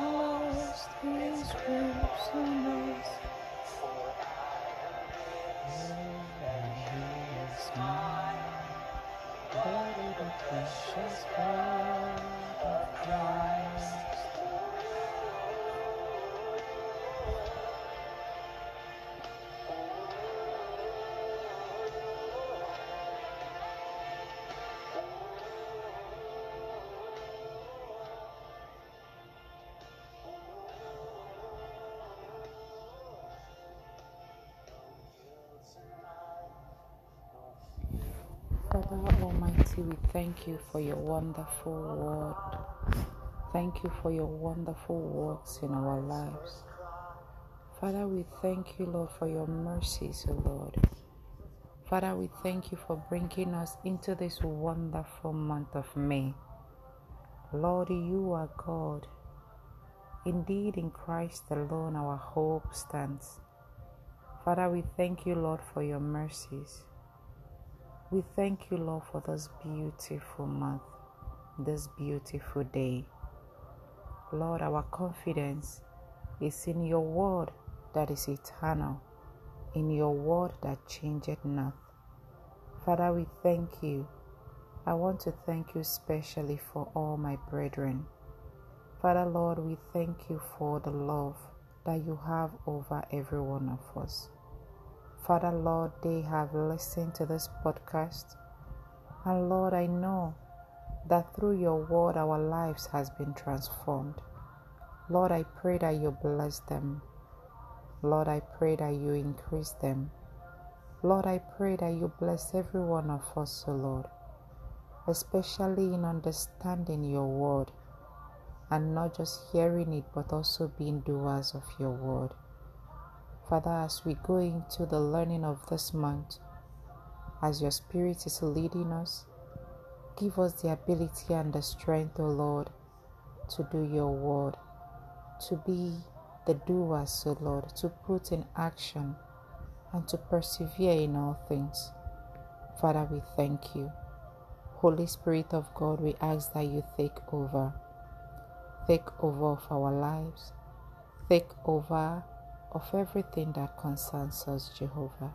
lost his ropes on us, Father Almighty, we thank you for your wonderful word. Thank you for your wonderful works in our lives. Father, we thank you, Lord, for your mercies, O Lord. Father, we thank you for bringing us into this wonderful month of May. Lord, you are God. Indeed, in Christ alone our hope stands. Father, we thank you, Lord, for your mercies. We thank you, Lord, for this beautiful month, this beautiful day. Lord, our confidence is in your word that is eternal, in your word that changeth not. Father, we thank you. I want to thank you specially for all my brethren. Father, Lord, we thank you for the love that you have over every one of us. Father, Lord, they have listened to this podcast. And Lord, I know that through your word our lives has been transformed. Lord, I pray that you bless them. Lord, I pray that you increase them. Lord, I pray that you bless every one of us, O Lord, especially in understanding your word and not just hearing it, but also being doers of your word. Father, as we go into the learning of this month, as your Spirit is leading us, give us the ability and the strength, O Lord, to do your word, to be the doers, O Lord, to put in action and to persevere in all things. Father, we thank you. Holy Spirit of God, we ask that you take over. Take over of our lives. Take over of everything that concerns us, Jehovah.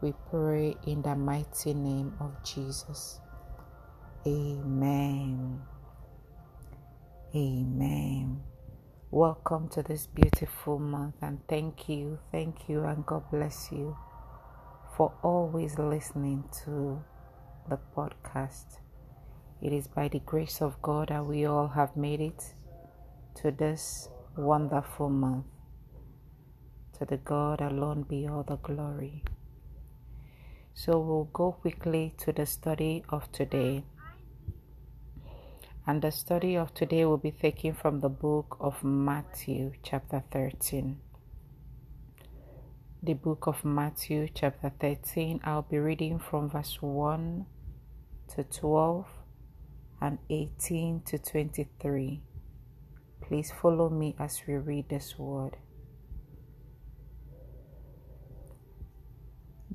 We pray in the mighty name of Jesus. Amen. Amen. Welcome to this beautiful month and thank you, thank you, and God bless you for always listening to the podcast. It is by the grace of God that we all have made it to this wonderful month. To the God alone be all the glory. So we'll go quickly to the study of today. And the study of today will be taken from the book of Matthew, chapter 13. The book of Matthew, chapter 13, I'll be reading from verse 1 to 12 and 18 to 23. Please follow me as we read this word.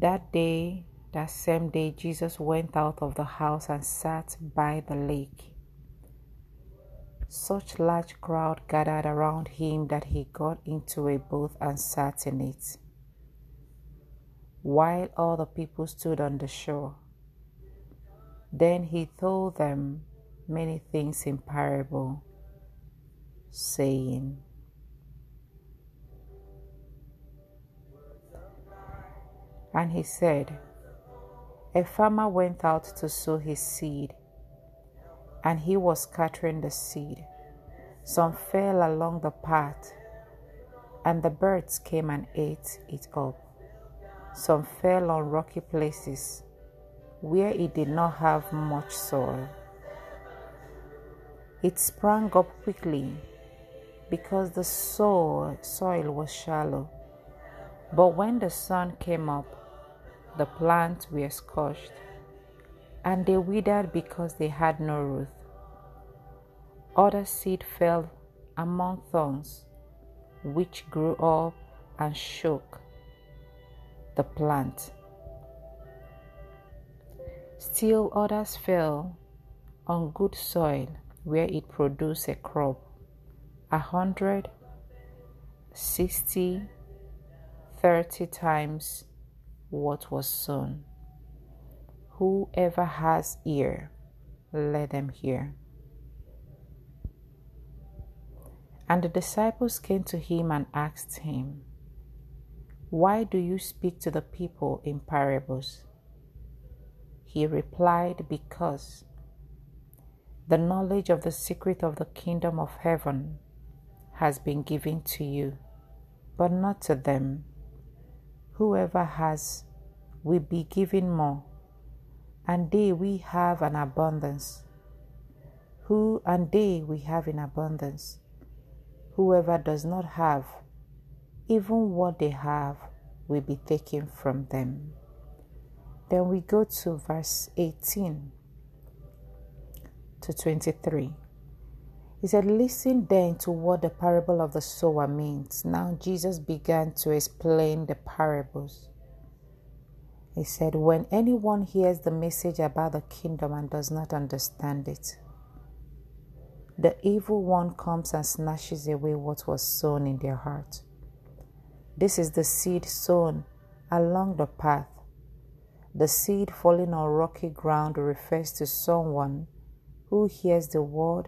That day, that same day, Jesus went out of the house and sat by the lake. such large crowd gathered around him that he got into a boat and sat in it, while all the people stood on the shore. Then he told them many things in parable, saying, And he said, A farmer went out to sow his seed, and he was scattering the seed. Some fell along the path, and the birds came and ate it up. Some fell on rocky places where it did not have much soil. It sprang up quickly because the soil, soil was shallow. But when the sun came up, the plants were scorched, and they withered because they had no root. Other seed fell among thorns, which grew up and shook the plant. Still others fell on good soil where it produced a crop a hundred, sixty, thirty times what was sown. Whoever has ear, let them hear. And the disciples came to him and asked him, Why do you speak to the people in parables? He replied, Because the knowledge of the secret of the kingdom of heaven has been given to you, but not to them Whoever has will be given more, and they we have an abundance. Who and they we have in abundance. Whoever does not have, even what they have will be taken from them. Then we go to verse 18 to 23. He said, Listen then to what the parable of the sower means. Now Jesus began to explain the parables. He said, When anyone hears the message about the kingdom and does not understand it, the evil one comes and snatches away what was sown in their heart. This is the seed sown along the path. The seed falling on rocky ground refers to someone who hears the word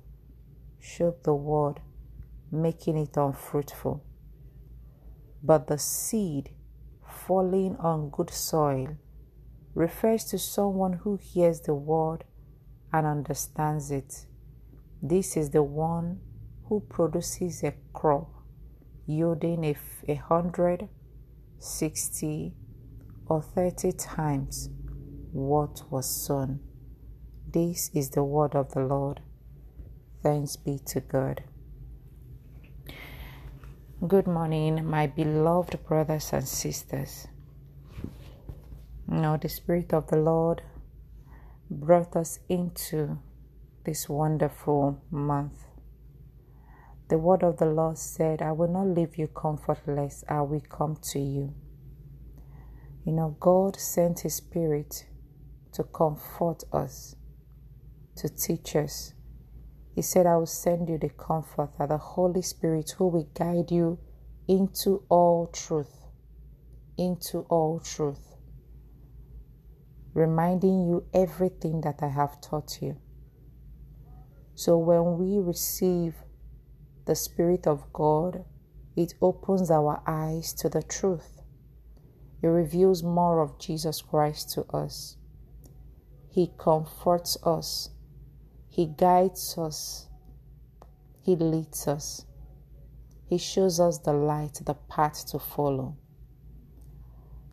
shook the word, making it unfruitful. But the seed falling on good soil refers to someone who hears the word and understands it. This is the one who produces a crop yielding a, a hundred, sixty, or thirty times what was sown. This is the word of the Lord. Thanks be to God. Good morning, my beloved brothers and sisters. Now, the Spirit of the Lord brought us into this wonderful month. The word of the Lord said, I will not leave you comfortless, I will come to you. You know, God sent His Spirit to comfort us, to teach us, he said, I will send you the Comforter, the Holy Spirit, who will guide you into all truth. Into all truth. Reminding you everything that I have taught you. So when we receive the Spirit of God, it opens our eyes to the truth. It reveals more of Jesus Christ to us. He comforts us he guides us. He leads us. He shows us the light, the path to follow.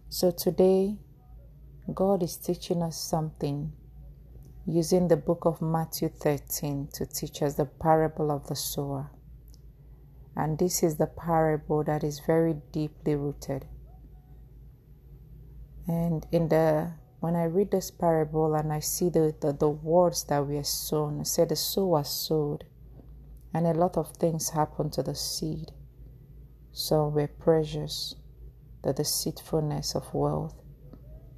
So today, God is teaching us something using the book of Matthew 13 to teach us the parable of the sower. And this is the parable that is very deeply rooted. And in the when I read this parable and I see the, the, the words that were sown, I say the sower sowed, and a lot of things happened to the seed. Some were precious, the deceitfulness of wealth.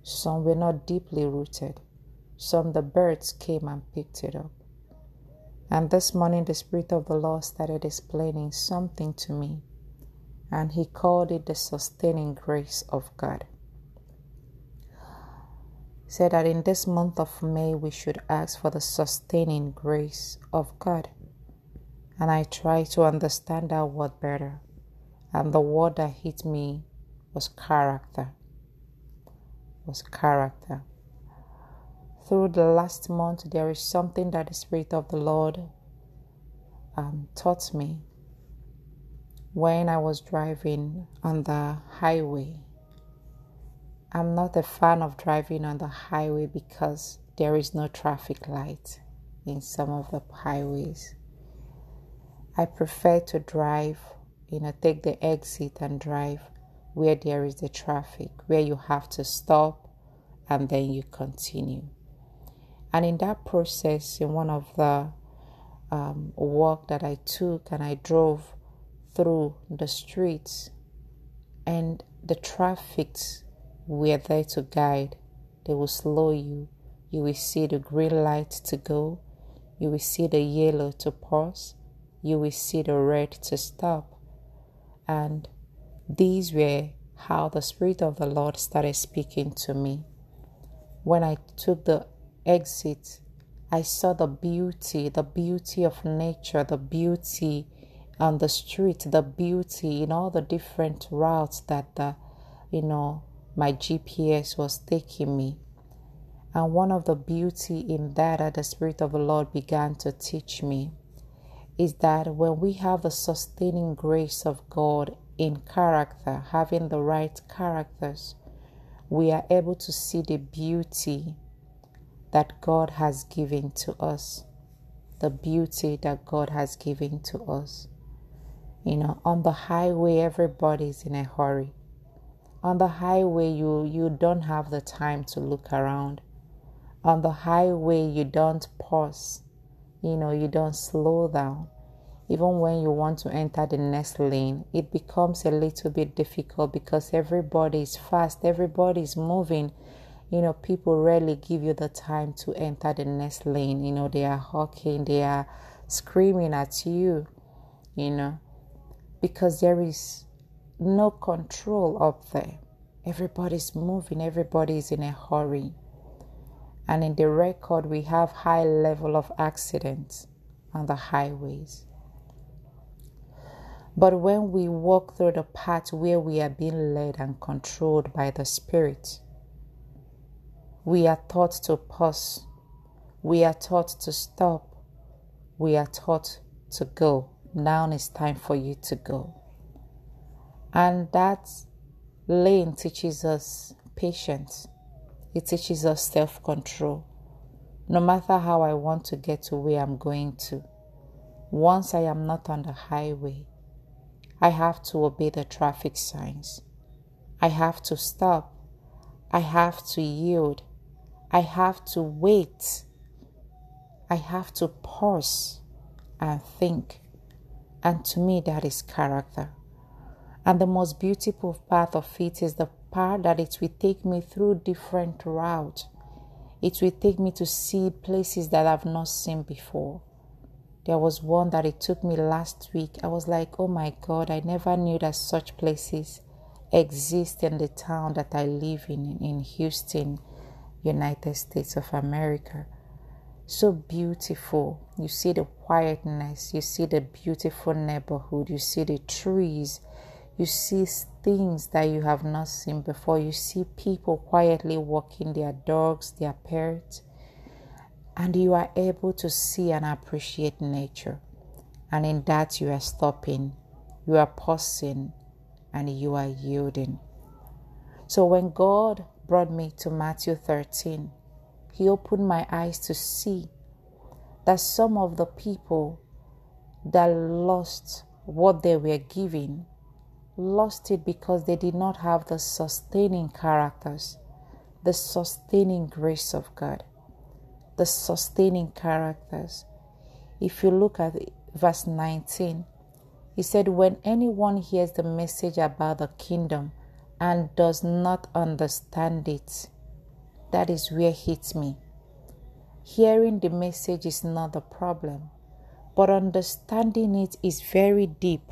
Some were not deeply rooted. Some the birds came and picked it up. And this morning, the Spirit of the Lord started explaining something to me, and He called it the sustaining grace of God. Said that in this month of May, we should ask for the sustaining grace of God. And I tried to understand that word better. And the word that hit me was character. Was character. Through the last month, there is something that the Spirit of the Lord um, taught me when I was driving on the highway. I'm not a fan of driving on the highway because there is no traffic light in some of the highways. I prefer to drive, you know, take the exit and drive where there is the traffic, where you have to stop and then you continue. And in that process, in one of the um, walk that I took, and I drove through the streets, and the traffic were there to guide. They will slow you. You will see the green light to go. You will see the yellow to pause. You will see the red to stop. And these were how the Spirit of the Lord started speaking to me. When I took the exit, I saw the beauty, the beauty of nature, the beauty on the street, the beauty in all the different routes that the, you know, my GPS was taking me. And one of the beauty in that that the Spirit of the Lord began to teach me is that when we have the sustaining grace of God in character, having the right characters, we are able to see the beauty that God has given to us. The beauty that God has given to us. You know, on the highway, everybody's in a hurry. On the highway, you, you don't have the time to look around. On the highway, you don't pause. You know, you don't slow down. Even when you want to enter the next lane, it becomes a little bit difficult because everybody is fast, everybody is moving you know, people rarely give you the time to enter the next lane. You know, they are hawking, they are screaming at you, you know, because there is no control up there. Everybody's moving, everybody's in a hurry. And in the record, we have high level of accidents on the highways. But when we walk through the path where we are being led and controlled by the Spirit, we are taught to pause. We are taught to stop. We are taught to go. Now it's time for you to go. And that lane teaches us patience, it teaches us self control. No matter how I want to get to where I'm going to, once I am not on the highway, I have to obey the traffic signs. I have to stop. I have to yield. I have to wait. I have to pause and think. And to me, that is character. And the most beautiful part of it is the part that it will take me through different routes. It will take me to see places that I've not seen before. There was one that it took me last week. I was like, oh my God, I never knew that such places exist in the town that I live in, in Houston, United States of America. So beautiful. You see the quietness, you see the beautiful neighborhood, you see the trees, you see things that you have not seen before. You see people quietly walking their dogs, their pets, and you are able to see and appreciate nature. And in that, you are stopping, you are pausing, and you are yielding. So when God brought me to Matthew 13, He opened my eyes to see that some of the people that lost what they were given lost it because they did not have the sustaining characters, the sustaining grace of God, the sustaining characters. If you look at verse 19, he said, When anyone hears the message about the kingdom and does not understand it, that is where it hits me. Hearing the message is not the problem, but understanding it is very deep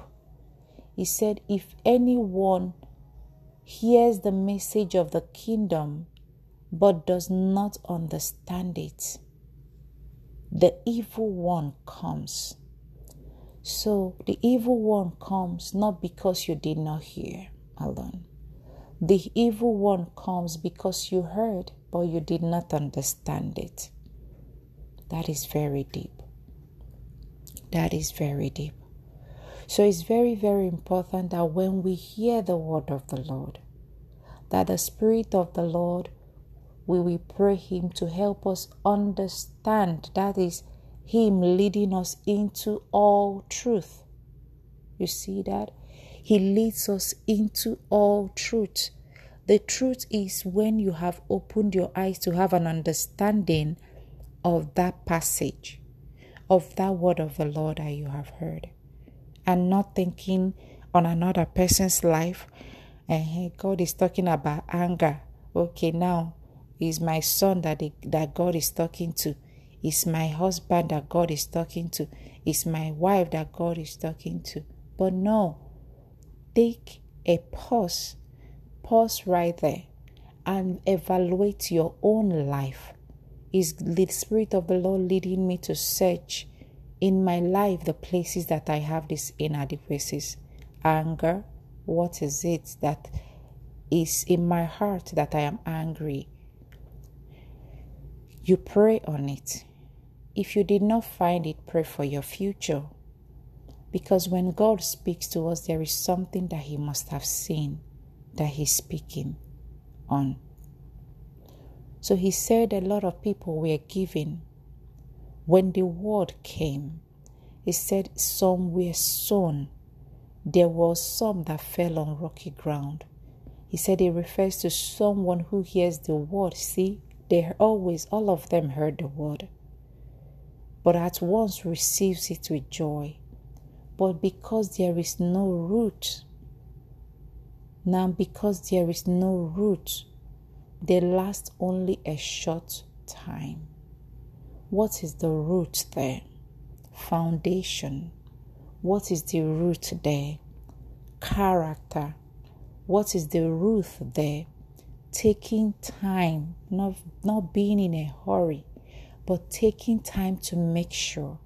he said, If anyone hears the message of the kingdom but does not understand it, the evil one comes. So the evil one comes not because you did not hear alone. The evil one comes because you heard but you did not understand it. That is very deep. That is very deep. So it's very, very important that when we hear the word of the Lord, that the Spirit of the Lord, we will pray Him to help us understand. That is Him leading us into all truth. You see that? He leads us into all truth. The truth is when you have opened your eyes to have an understanding of that passage, of that word of the Lord that you have heard and not thinking on another person's life. And God is talking about anger. Okay, now is my son that that God is talking to. Is my husband that God is talking to. Is my wife that God is talking to. But no, take a pause, pause right there, and evaluate your own life. Is the Spirit of the Lord leading me to search in my life the places that I have these inadequacies. Anger, what is it that is in my heart that I am angry? You pray on it. If you did not find it, pray for your future. Because when God speaks to us, there is something that He must have seen that He's speaking on. So He said a lot of people were giving when the word came, he said, Some were sown. There was some that fell on rocky ground. He said it refers to someone who hears the word. See, they always, all of them heard the word, but at once receives it with joy. But because there is no root, now because there is no root, they last only a short time. What is the root there? Foundation. What is the root there? Character. What is the root there? Taking time, not, not being in a hurry, but taking time to make sure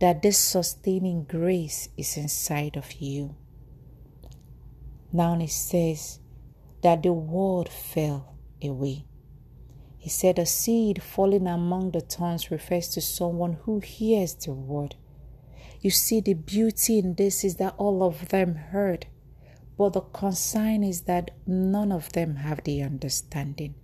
that this sustaining grace is inside of you. Now it says that the word fell away. He said, A seed falling among the thorns refers to someone who hears the word. You see, the beauty in this is that all of them heard, but the consign is that none of them have the understanding.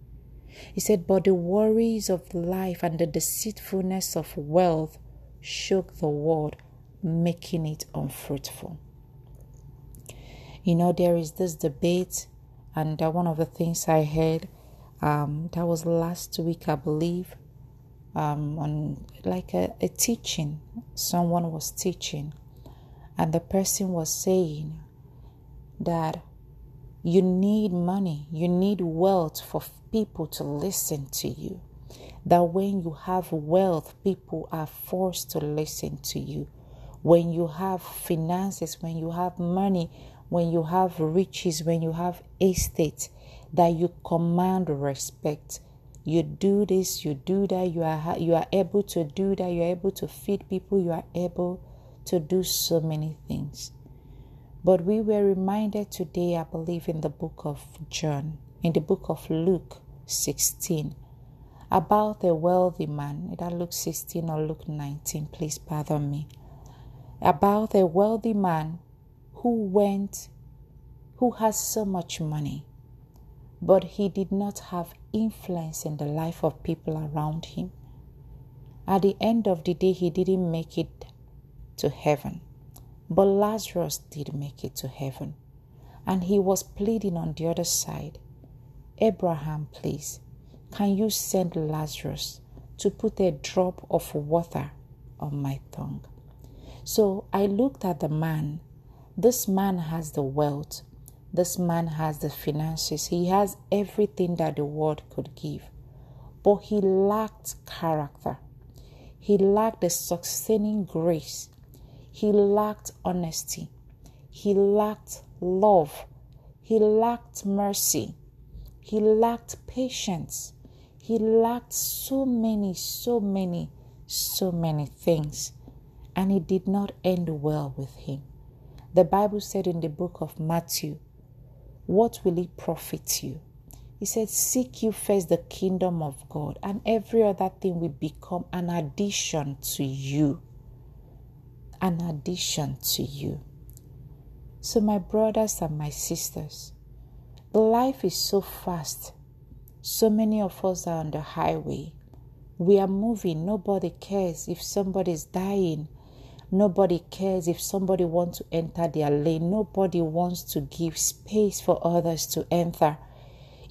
He said, But the worries of life and the deceitfulness of wealth shook the word, making it unfruitful. You know, there is this debate, and one of the things I heard um, that was last week, I believe, um, on like a, a teaching. Someone was teaching, and the person was saying that you need money, you need wealth for people to listen to you. That when you have wealth, people are forced to listen to you. When you have finances, when you have money, when you have riches, when you have estate, that you command respect. You do this, you do that, you are you are able to do that, you are able to feed people, you are able to do so many things. But we were reminded today, I believe, in the book of John, in the book of Luke 16, about a wealthy man. Either Luke 16 or Luke 19, please pardon me. About a wealthy man who went, who has so much money but he did not have influence in the life of people around him. At the end of the day, he didn't make it to heaven, but Lazarus did make it to heaven, and he was pleading on the other side Abraham, please, can you send Lazarus to put a drop of water on my tongue? So I looked at the man. This man has the wealth. This man has the finances. He has everything that the world could give. But he lacked character. He lacked the sustaining grace. He lacked honesty. He lacked love. He lacked mercy. He lacked patience. He lacked so many, so many, so many things. And it did not end well with him. The Bible said in the book of Matthew, What will it profit you? He said, Seek you first the kingdom of God, and every other thing will become an addition to you. An addition to you. So, my brothers and my sisters, Life is so fast. So many of us are on the highway. We are moving. Nobody cares if somebody is dying. Nobody cares if somebody wants to enter their lane. Nobody wants to give space for others to enter.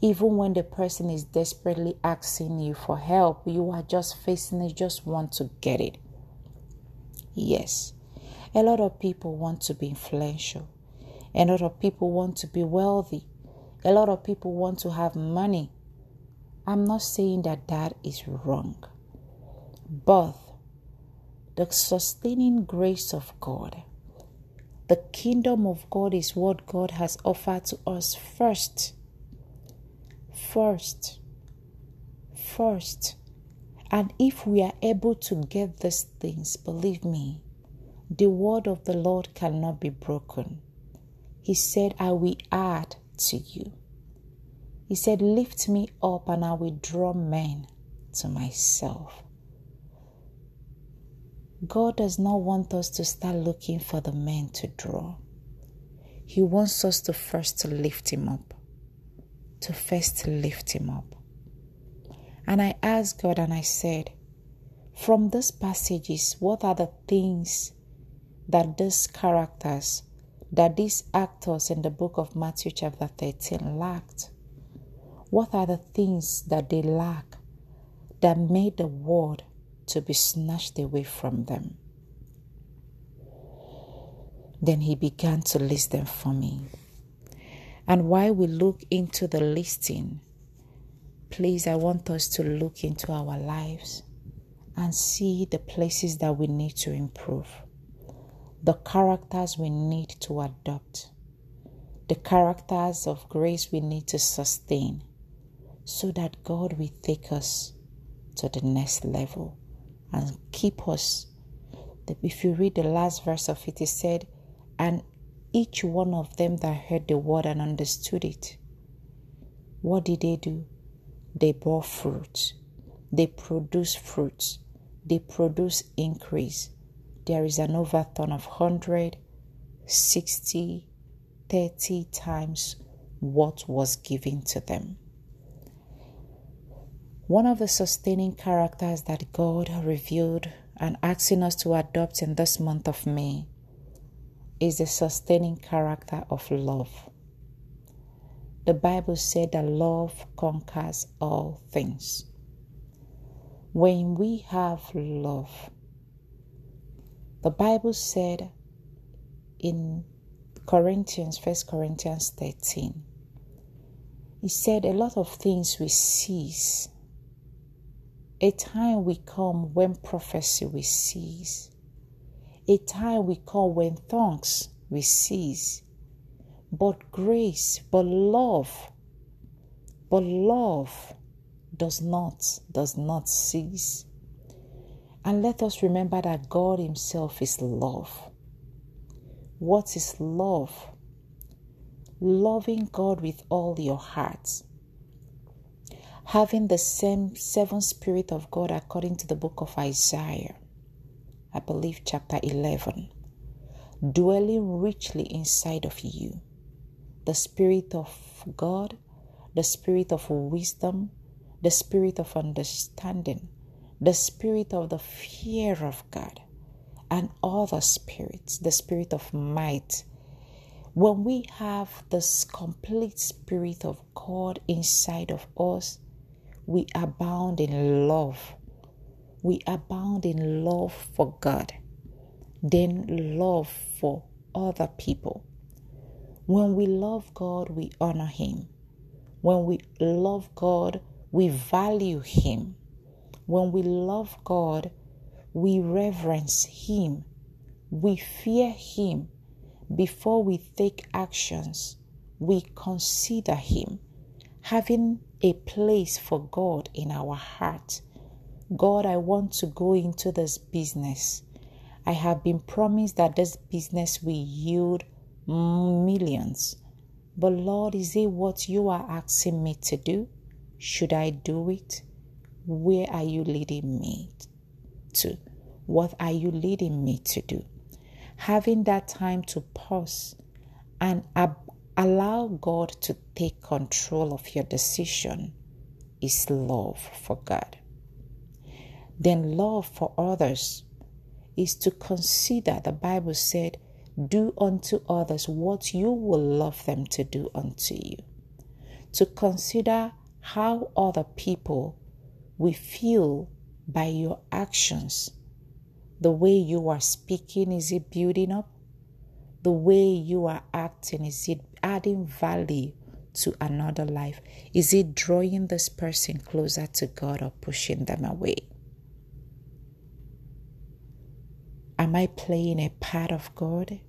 Even when the person is desperately asking you for help, you are just facing it, just want to get it. Yes, a lot of people want to be influential. A lot of people want to be wealthy. A lot of people want to have money. I'm not saying that that is wrong. But the sustaining grace of God, the kingdom of God is what God has offered to us first. First. First. And if we are able to get these things, believe me, the word of the Lord cannot be broken. He said, I will add to you. He said, Lift me up and I will draw men to myself. God does not want us to start looking for the men to draw. He wants us to first lift him up. To first lift him up. And I asked God and I said, from these passages, what are the things that these characters that these actors in the book of Matthew, chapter 13, lacked? What are the things that they lack that made the word to be snatched away from them? Then he began to list them for me. And while we look into the listing, please, I want us to look into our lives and see the places that we need to improve the characters we need to adopt, the characters of grace we need to sustain, so that God will take us to the next level and keep us. If you read the last verse of it, it said, And each one of them that heard the word and understood it, what did they do? They bore fruit. They produce fruit, They produce increase there is an overturn of 100, 60, 30 times what was given to them. One of the sustaining characters that God revealed and asking us to adopt in this month of May is the sustaining character of love. The Bible said that love conquers all things. When we have love, the Bible said in Corinthians, First Corinthians 13, it said a lot of things we cease. A time will come when prophecy will cease. A time will come when tongues will cease. But grace, but love, but love does not, does not cease. And let us remember that God Himself is love. What is love? Loving God with all your heart. Having the same seven spirit of God according to the book of Isaiah, I believe chapter 11, dwelling richly inside of you. The spirit of God, the spirit of wisdom, the spirit of understanding, the spirit of the fear of God, and other spirits, the spirit of might. When we have this complete spirit of God inside of us, we abound in love. We abound in love for God, then love for other people. When we love God, we honor Him. When we love God, we value Him. When we love God, we reverence Him. We fear Him. Before we take actions, we consider Him. Having a place for God in our heart. God, I want to go into this business. I have been promised that this business will yield millions. But Lord, is it what you are asking me to do? Should I do it? Where are you leading me to? What are you leading me to do? Having that time to pause and ab- allow God to take control of your decision is love for God. Then, love for others is to consider, the Bible said, do unto others what you will love them to do unto you. To consider how other people will feel by your actions. The way you are speaking, is it building up? The way you are acting, is it adding value to another life? Is it drawing this person closer to God or pushing them away? Am I playing a part of God?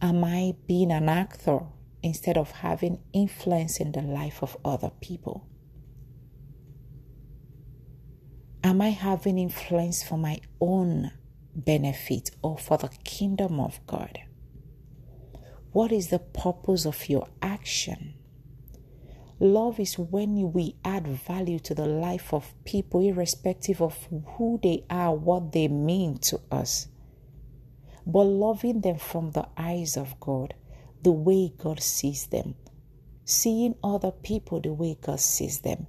Am I being an actor instead of having influence in the life of other people? Am I having influence for my own benefit or for the kingdom of God? What is the purpose of your action? Love is when we add value to the life of people, irrespective of who they are, what they mean to us. But loving them from the eyes of God, the way God sees them. Seeing other people the way God sees them,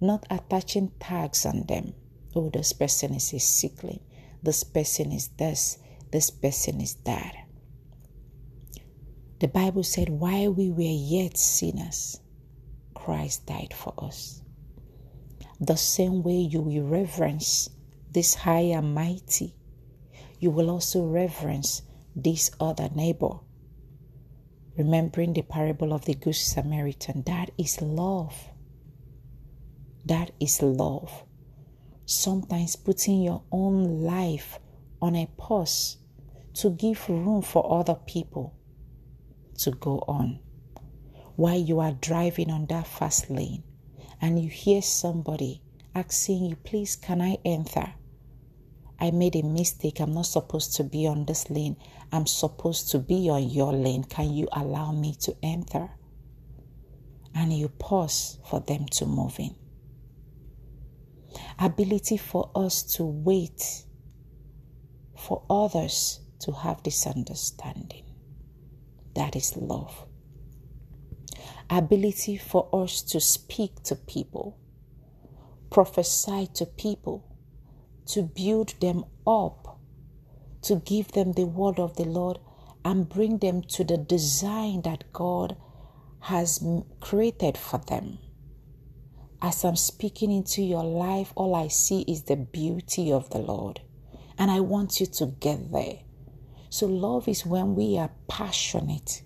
not attaching tags on them. Oh, this person is a sickling. This person is this. This person is that. The Bible said, while we were yet sinners, Christ died for us. The same way you will reverence this high and mighty, you will also reverence this other neighbor. Remembering the parable of the Good Samaritan, that is love. That is love. Sometimes putting your own life on a pause to give room for other people to go on. While you are driving on that fast lane and you hear somebody asking you, please, can I enter? I made a mistake. I'm not supposed to be on this lane. I'm supposed to be on your lane. Can you allow me to enter? And you pause for them to move in. Ability for us to wait for others to have this understanding. That is love. Ability for us to speak to people, prophesy to people, to build them up, to give them the word of the Lord and bring them to the design that God has created for them. As I'm speaking into your life, all I see is the beauty of the Lord. And I want you to get there. So, love is when we are passionate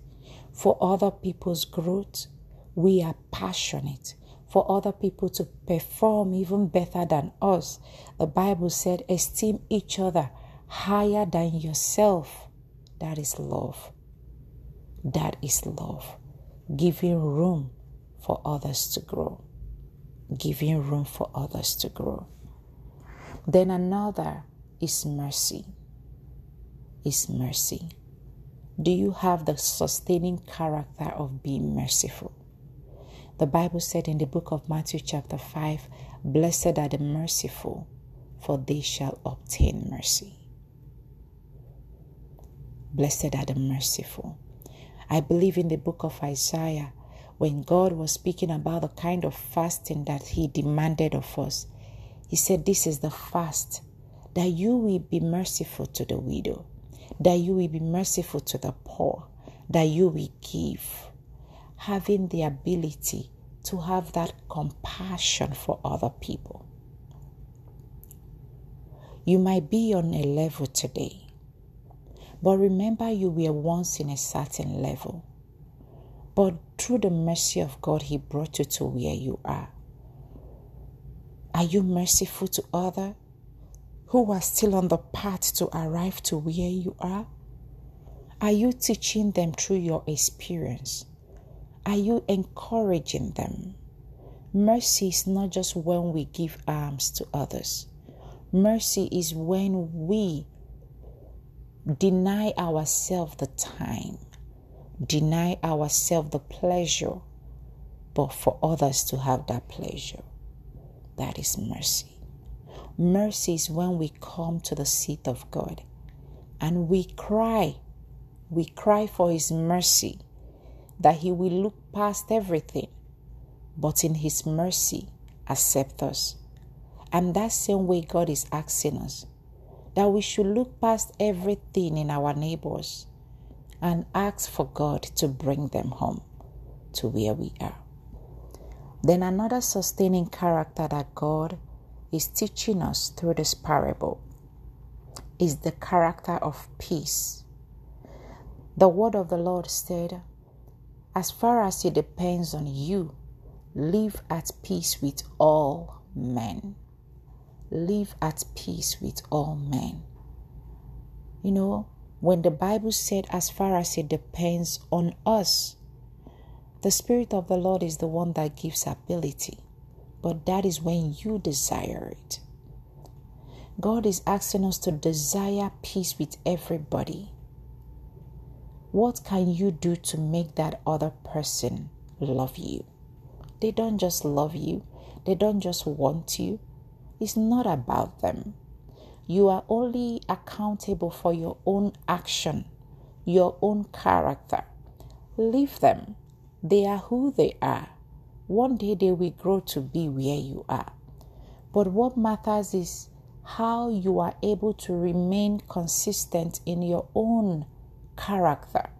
for other people's growth. We are passionate for other people to perform even better than us. The Bible said, esteem each other higher than yourself. That is love. That is love. Giving room for others to grow. Giving room for others to grow. Then another is mercy is mercy? Do you have the sustaining character of being merciful? The Bible said in the book of Matthew, chapter 5, Blessed are the merciful, for they shall obtain mercy. Blessed are the merciful. I believe in the book of Isaiah, when God was speaking about the kind of fasting that He demanded of us, He said, This is the fast that you will be merciful to the widow, that you will be merciful to the poor, that you will give, having the ability to have that compassion for other people. You might be on a level today, but remember you were once in a certain level. But through the mercy of God, He brought you to where you are. Are you merciful to others who are still on the path to arrive to where you are? Are you teaching them through your experience? Are you encouraging them? Mercy is not just when we give alms to others. Mercy is when we deny ourselves the time, deny ourselves the pleasure, but for others to have that pleasure. That is mercy. Mercy is when we come to the seat of God and we cry. We cry for His mercy, that He will look past everything, but in His mercy accept us and that same way, God is asking us that we should look past everything in our neighbors and ask for God to bring them home to where we are. Then, another sustaining character that God is teaching us through this parable is the character of peace. The word of the Lord said, As far as it depends on you, live at peace with all men live at peace with all men. You know, when the Bible said, as far as it depends on us, the Spirit of the Lord is the one that gives ability, but that is when you desire it. God is asking us to desire peace with everybody. What can you do to make that other person love you? They don't just love you, they don't just want you, it's not about them. You are only accountable for your own action, your own character. Leave them. They are who they are. One day they will grow to be where you are. But what matters is how you are able to remain consistent in your own character.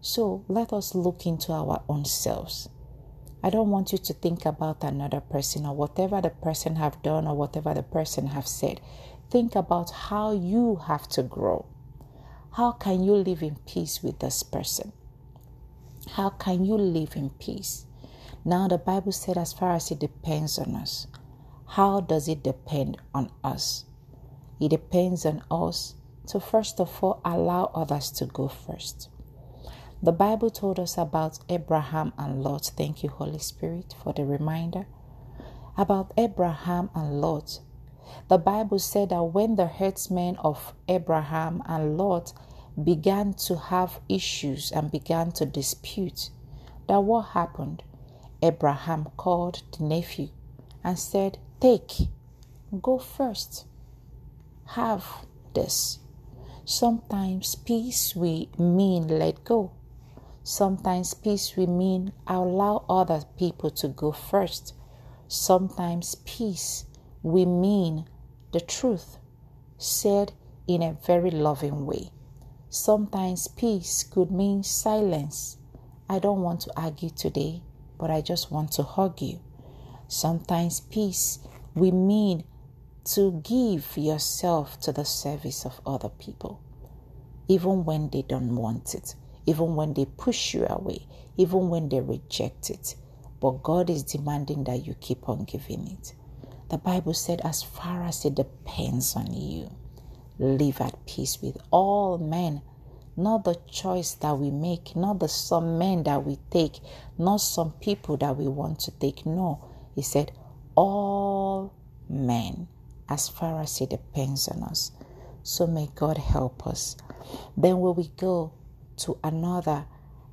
So let us look into our own selves. I don't want you to think about another person or whatever the person have done or whatever the person have said. Think about how you have to grow. How can you live in peace with this person? How can you live in peace? Now, the Bible said, as far as it depends on us, how does it depend on us? It depends on us to first of all allow others to go first. The Bible told us about Abraham and Lot. Thank you, Holy Spirit, for the reminder. About Abraham and Lot. The Bible said that when the herdsmen of Abraham and Lot began to have issues and began to dispute, that what happened? Abraham called the nephew and said, Take, go first. Have this. Sometimes peace we mean let go. Sometimes peace will mean allow other people to go first. Sometimes peace will mean the truth said in a very loving way. Sometimes peace could mean silence. I don't want to argue today, but I just want to hug you. Sometimes peace we mean to give yourself to the service of other people, even when they don't want it even when they push you away, even when they reject it. But God is demanding that you keep on giving it. The Bible said, as far as it depends on you, live at peace with all men. Not the choice that we make, not the some men that we take, not some people that we want to take. No, he said, all men, as far as it depends on us. So may God help us. Then will we go to another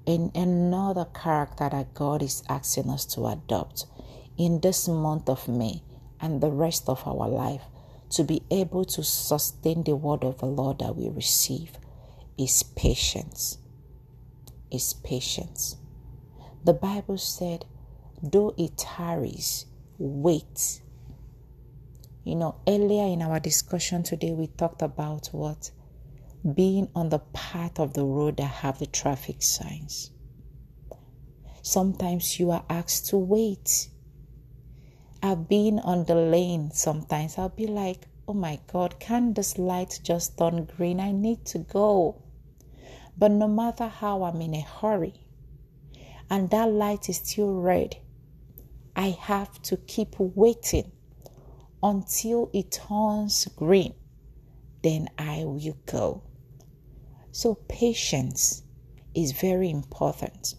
in another character that God is asking us to adopt in this month of May and the rest of our life to be able to sustain the word of the Lord that we receive is patience. Is patience. The Bible said, though it tarries, wait. You know, earlier in our discussion today, we talked about what? Being on the path of the road that have the traffic signs. Sometimes you are asked to wait. I've been on the lane sometimes. I'll be like, oh my God, can this light just turn green? I need to go. But no matter how I'm in a hurry and that light is still red, I have to keep waiting until it turns green. Then I will go. So, patience is very important.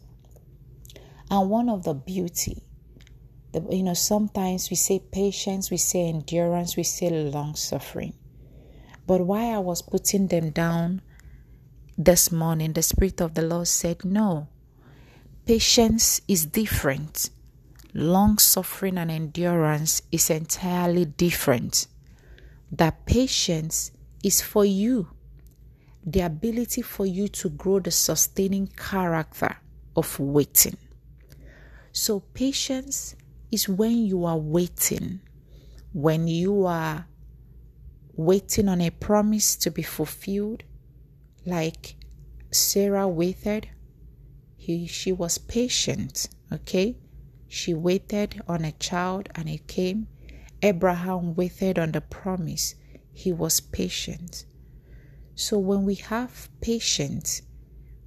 And one of the beauty, the, you know, sometimes we say patience, we say endurance, we say long suffering. But while I was putting them down this morning, the Spirit of the Lord said, No, patience is different. Long suffering and endurance is entirely different. That patience is for you, the ability for you to grow the sustaining character of waiting. So, patience is when you are waiting, when you are waiting on a promise to be fulfilled, like Sarah waited. He, she was patient, okay? She waited on a child and it came. Abraham waited on the promise. He was patient. So when we have patience,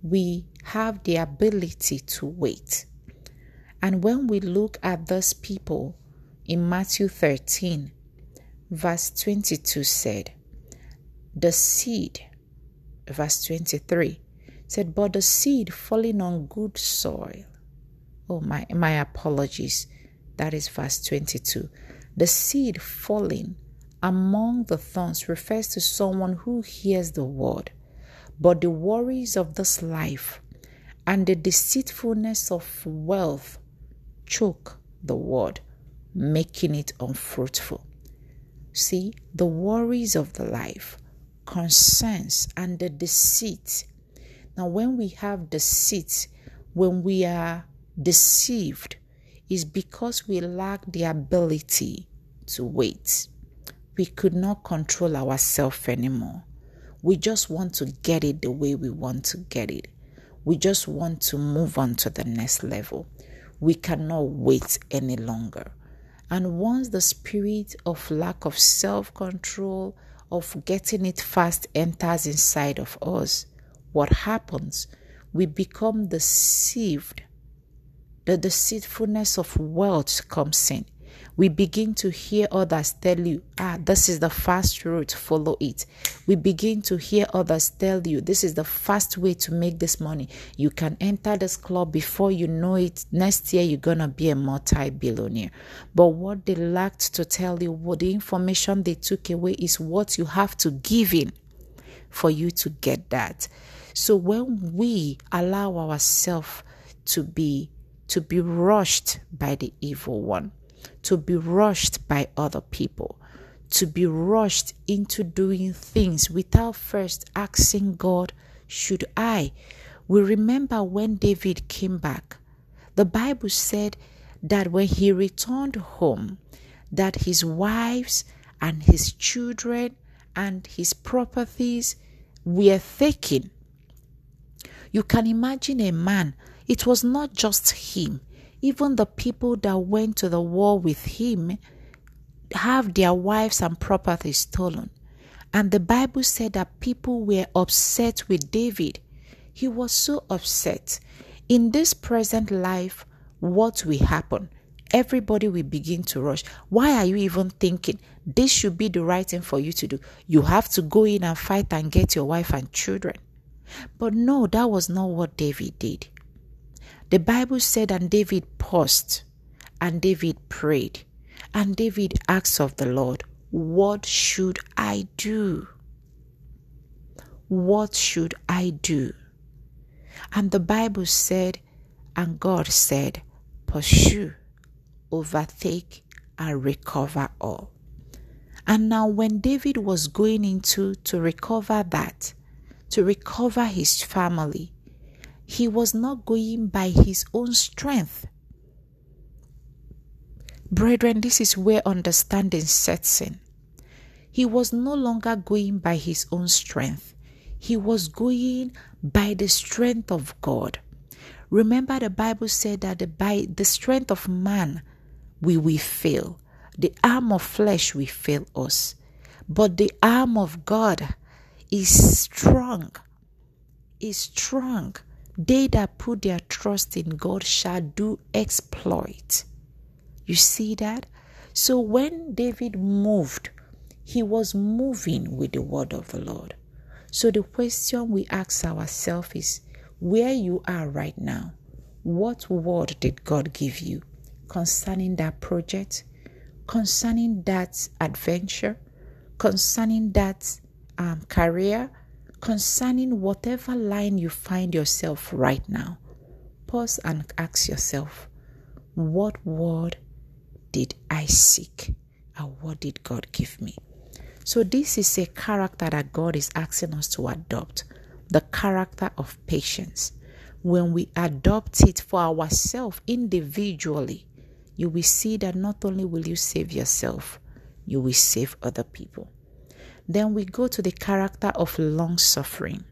we have the ability to wait. And when we look at those people in Matthew 13, verse 22 said, The seed, verse 23 said, But the seed falling on good soil. Oh, my, my apologies. That is verse 22. The seed falling among the thorns refers to someone who hears the word, but the worries of this life and the deceitfulness of wealth choke the word, making it unfruitful. See, the worries of the life, concerns, and the deceit. Now, when we have deceit, when we are deceived, is because we lack the ability to wait. We could not control ourselves anymore. We just want to get it the way we want to get it. We just want to move on to the next level. We cannot wait any longer. And once the spirit of lack of self control, of getting it fast enters inside of us, what happens? We become deceived. The deceitfulness of wealth comes in we begin to hear others tell you, ah, this is the fast route, follow it. We begin to hear others tell you, this is the fast way to make this money. You can enter this club before you know it. Next year, you're going to be a multi billionaire. But what they lacked to tell you, what the information they took away is what you have to give in for you to get that. So when we allow ourselves to be to be rushed by the evil one, to be rushed by other people, to be rushed into doing things without first asking God, Should I? We remember when David came back. The Bible said that when he returned home, that his wives and his children and his properties were taken. You can imagine a man, it was not just him, even the people that went to the war with him have their wives and property stolen. And the Bible said that people were upset with David. He was so upset. In this present life, what will happen? Everybody will begin to rush. Why are you even thinking this should be the right thing for you to do? You have to go in and fight and get your wife and children. But no, that was not what David did. The Bible said, and David paused, and David prayed, and David asked of the Lord, What should I do? What should I do? And the Bible said, and God said, Pursue, overtake, and recover all. And now, when David was going into to recover that, to recover his family, he was not going by his own strength. Brethren, this is where understanding sets in. He was no longer going by his own strength, he was going by the strength of God. Remember, the Bible said that by the strength of man we will fail, the arm of flesh will fail us, but the arm of God is strong. Is strong. They that put their trust in God shall do exploit. You see that? So when David moved, he was moving with the word of the Lord. So the question we ask ourselves is where you are right now, what word did God give you concerning that project, concerning that adventure, concerning that um, career, concerning whatever line you find yourself right now? Pause and ask yourself, what word did I seek? And what did God give me? So, this is a character that God is asking us to adopt the character of patience. When we adopt it for ourselves individually, you will see that not only will you save yourself, you will save other people. Then we go to the character of long suffering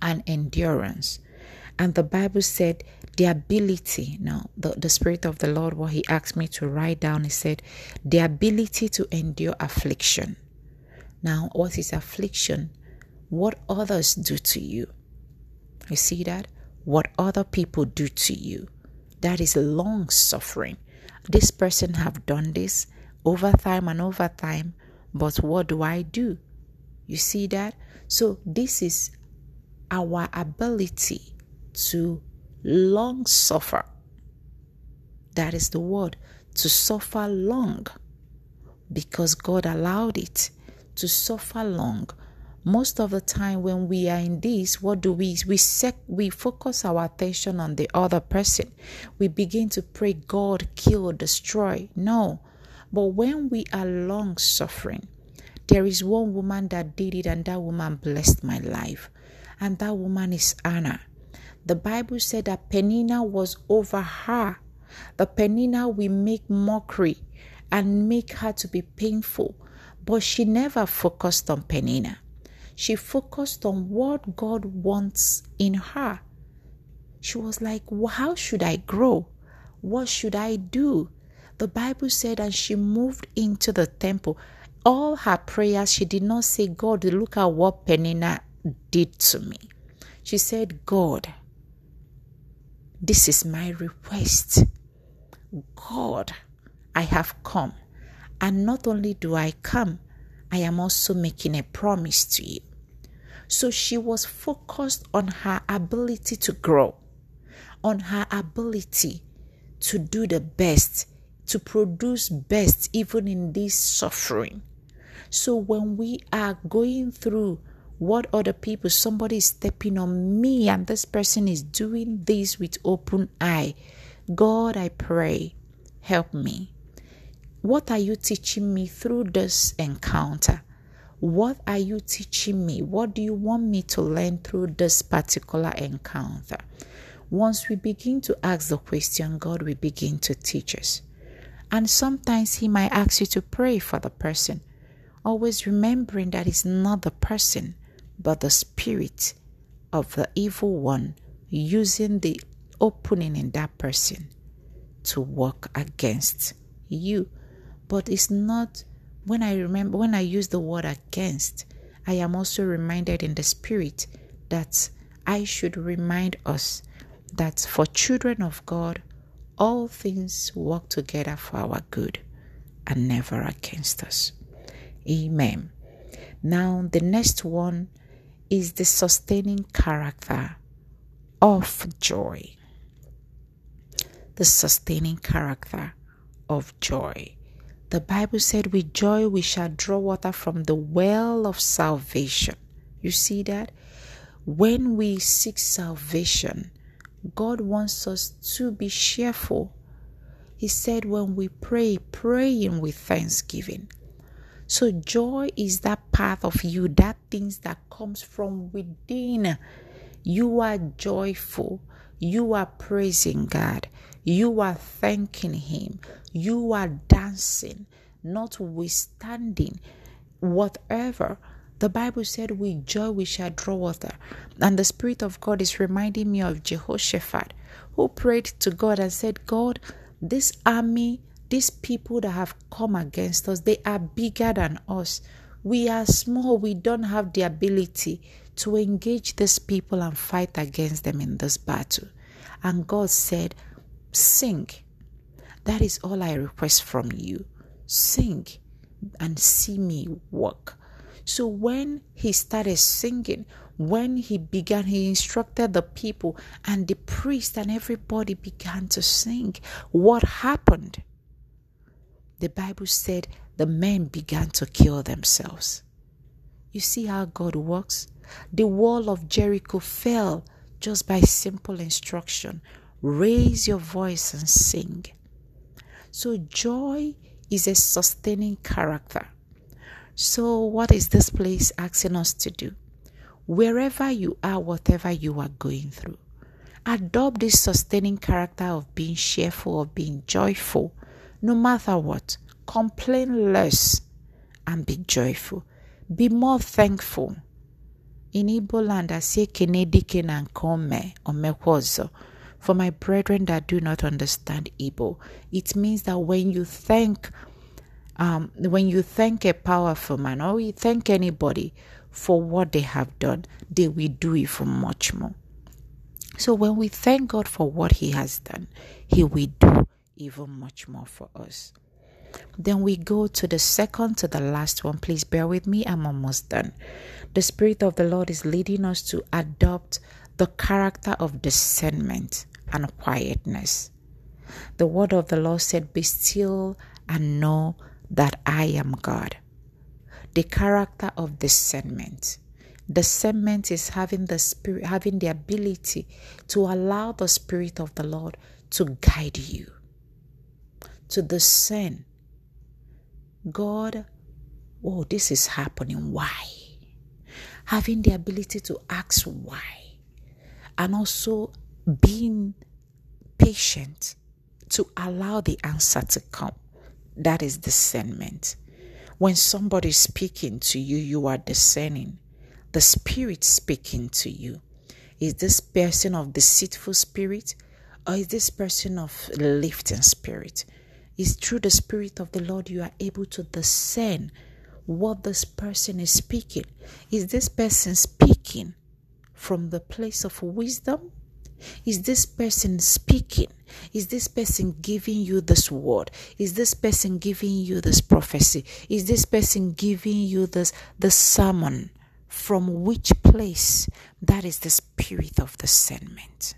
and endurance. And the Bible said the ability, now the, the Spirit of the Lord, what He asked me to write down, He said, the ability to endure affliction. Now, what is affliction? What others do to you. You see that? What other people do to you. That is long suffering. This person have done this over time and over time, but what do I do? You see that? So this is our ability to long suffer. That is the word to suffer long because God allowed it to suffer long. Most of the time when we are in this, what do we we sec, we focus our attention on the other person. We begin to pray, God, kill, destroy. No. But when we are long suffering, there is one woman that did it, and that woman blessed my life. And that woman is Anna. The Bible said that Peninnah was over her. The Peninnah will make mockery and make her to be painful. But she never focused on Peninnah. She focused on what God wants in her. She was like, How should I grow? What should I do? The Bible said, and she moved into the temple. All her prayers, she did not say, God, look at what Peninnah did to me. She said, God, this is my request. God, I have come. And not only do I come, I am also making a promise to you. So she was focused on her ability to grow, on her ability to do the best, to produce best even in this suffering. So when we are going through what other people somebody is stepping on me and this person is doing this with open eye god i pray help me. What are you teaching me through this encounter? What are you teaching me? What do you want me to learn through this particular encounter? Once we begin to ask the question god will begin to teach us and sometimes he might ask you to pray for the person always remembering that it's not the person but the spirit of the evil one using the opening in that person to work against you. But it's not when I remember when I use the word against, I am also reminded in the spirit that I should remind us that for children of God, all things work together for our good and never against us. Amen. Now, the next one is the sustaining character of joy. The sustaining character of joy. The Bible said, With joy we shall draw water from the well of salvation. You see that? When we seek salvation, God wants us to be cheerful. He said, When we pray, praying with thanksgiving. So joy is that part of you, that things that comes from within. You are joyful. You are praising God. You are thanking Him. You are dancing, notwithstanding whatever. The Bible said, With joy we shall draw water. And the Spirit of God is reminding me of Jehoshaphat, who prayed to God and said, God, this army, these people that have come against us, they are bigger than us. We are small. We don't have the ability to engage these people and fight against them in this battle. And God said, Sing. That is all I request from you. Sing and see me work. So when he started singing, when he began, he instructed the people, and the priest and everybody began to sing. What happened? The Bible said the men began to kill themselves. You see how God works? The wall of Jericho fell just by simple instruction. Raise your voice and sing. So, joy is a sustaining character. So, what is this place asking us to do? Wherever you are, whatever you are going through, adopt this sustaining character of being cheerful, of being joyful, no matter what. Complain less and be joyful. Be more thankful. In Igbo land, I say kenedike na nkome omekwozo. For my brethren that do not understand Igbo, it means that when you thank, um, when you thank a powerful man or you thank anybody for what they have done, they will do it for much more. So when we thank God for what He has done, He will do even much more for us. Then we go to the second to the last one. Please bear with me, I'm almost done. The Spirit of the Lord is leading us to adopt the character of discernment and quietness. The word of the Lord said, Be still and know that I am God. The character of discernment. Discernment is having the spirit, having the ability to allow the Spirit of the Lord to guide you, to discern God, oh, this is happening. Why? Having the ability to ask why. And also being patient to allow the answer to come. That is discernment. When somebody is speaking to you, you are discerning. The spirit speaking to you. Is this person of deceitful spirit or is this person of lifting spirit? Is through the Spirit of the Lord you are able to discern what this person is speaking. Is this person speaking from the place of wisdom? Is this person speaking? Is this person giving you this word? Is this person giving you this prophecy? Is this person giving you this the sermon? From which place? That is the spirit of discernment.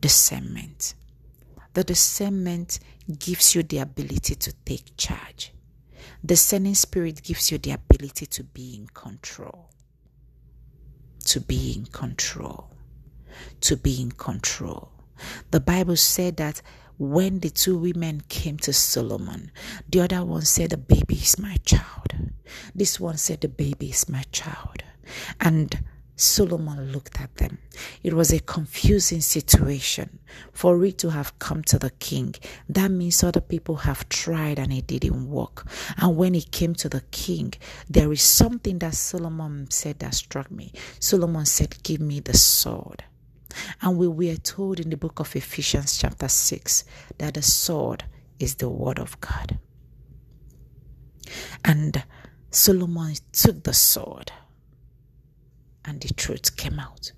Discernment. The discernment gives you the ability to take charge. The discerning spirit gives you the ability to be in control. To be in control. To be in control. The Bible said that when the two women came to Solomon, the other one said, The baby is my child. This one said, The baby is my child. And Solomon looked at them. It was a confusing situation for it to have come to the king. That means other people have tried and it didn't work. And when it came to the king, there is something that Solomon said that struck me. Solomon said, Give me the sword. And we were told in the book of Ephesians, chapter 6, that the sword is the word of God. And Solomon took the sword and the truth came out.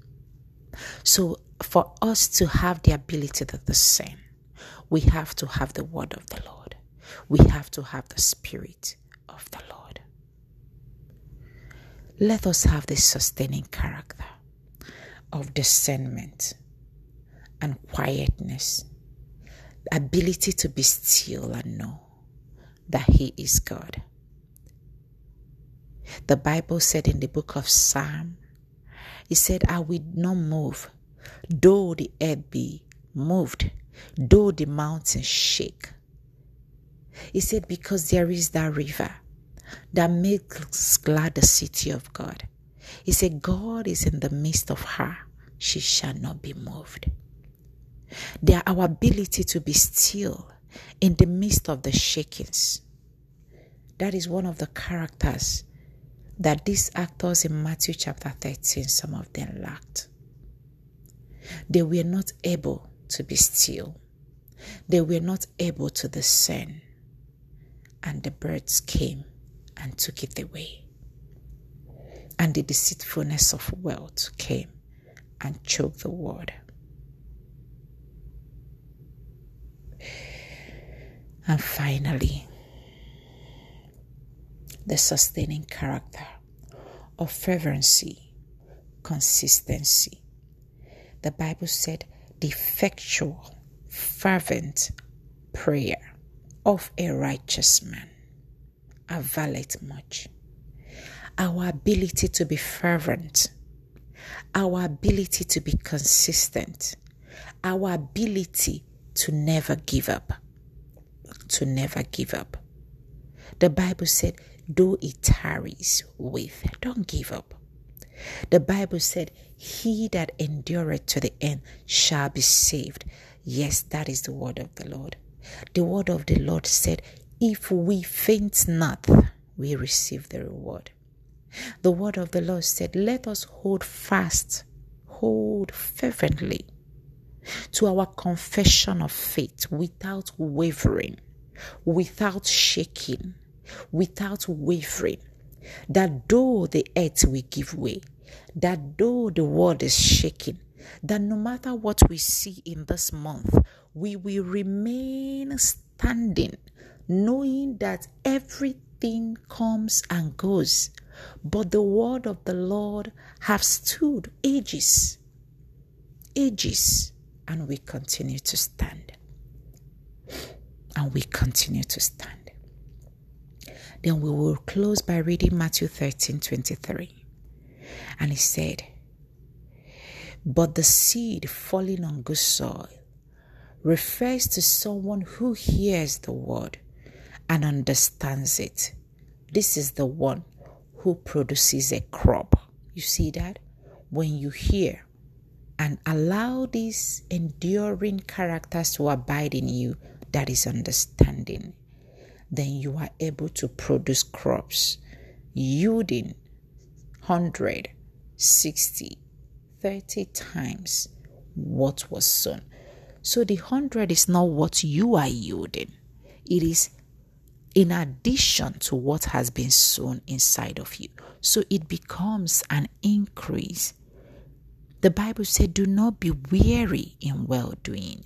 So, for us to have the ability to discern, we have to have the word of the Lord. We have to have the spirit of the Lord. Let us have this sustaining character of discernment and quietness, ability to be still and know that He is God. The Bible said in the book of Psalm he said, I will not move, though the earth be moved, though the mountains shake. He said, Because there is that river that makes glad the city of God. He said, God is in the midst of her, she shall not be moved. There our ability to be still in the midst of the shakings. That is one of the characters that these actors in Matthew chapter 13, some of them lacked. They were not able to be still, they were not able to discern. And the birds came and took it away. And the deceitfulness of wealth came and choked the word. And finally, the sustaining character of fervency, consistency. The Bible said, the effectual, fervent prayer of a righteous man availeth much. Our ability to be fervent, our ability to be consistent, our ability to never give up, to never give up. The Bible said, though it tarries, with. don't give up. The Bible said, He that endureth to the end shall be saved. Yes, that is the word of the Lord. The word of the Lord said, If we faint not, we receive the reward. The word of the Lord said, Let us hold fast, hold fervently to our confession of faith without wavering, without shaking, without wavering. That though the earth will give way, that though the world is shaking, that no matter what we see in this month, we will remain standing, knowing that everything comes and goes. But the word of the Lord have stood ages, ages, and we continue to stand. And we continue to stand. Then we will close by reading Matthew 13 23. And he said, But the seed falling on good soil refers to someone who hears the word and understands it. This is the one who produces a crop. You see that? When you hear and allow these enduring characters to abide in you, that is understanding then you are able to produce crops yielding 100, 60, 30 times what was sown. So the 100 is not what you are yielding, it is in addition to what has been sown inside of you. So it becomes an increase. The Bible said, Do not be weary in well doing.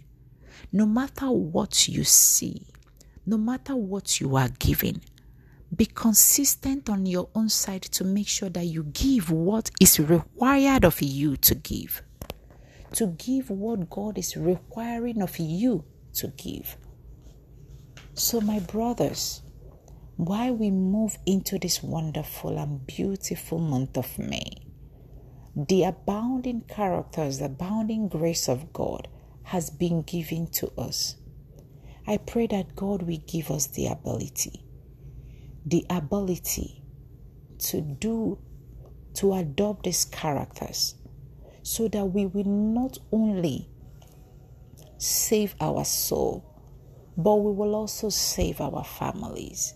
No matter what you see, no matter what you are giving, be consistent on your own side to make sure that you give what is required of you to give. To give what God is requiring of you to give. So, my brothers, while we move into this wonderful and beautiful month of May, the abounding characters, the abounding grace of God has been given to us. I pray that God will give us the ability, the ability to do, to adopt these characters so that we will not only save our soul, but we will also save our families.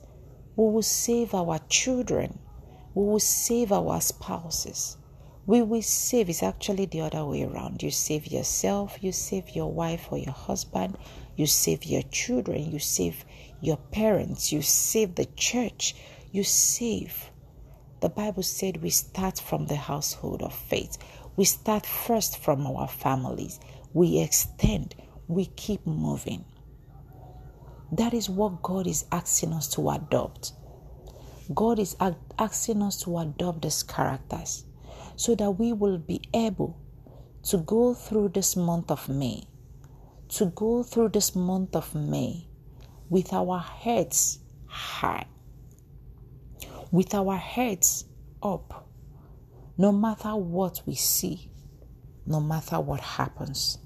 We will save our children. We will save our spouses. We will save, it's actually the other way around. You save yourself, you save your wife or your husband, you save your children, you save your parents, you save the church, you save. The Bible said we start from the household of faith. We start first from our families. We extend, we keep moving. That is what God is asking us to adopt. God is asking us to adopt these characters so that we will be able to go through this month of May to go through this month of May with our heads high, with our heads up, no matter what we see, no matter what happens.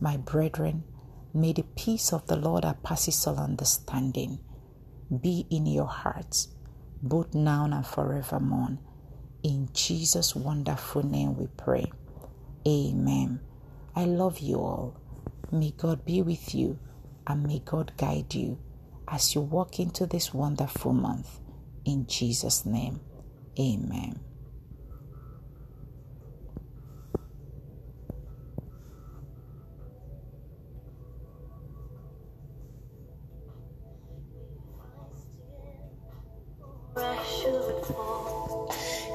My brethren, may the peace of the Lord that passes all understanding be in your hearts, both now and forevermore. In Jesus' wonderful name we pray. Amen. I love you all. May God be with you and may God guide you as you walk into this wonderful month. In Jesus' name, amen.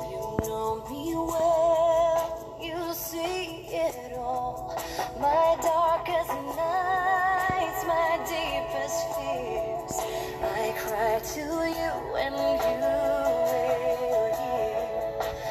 You know me well. My darkest nights, my deepest fears, I cry to you and you.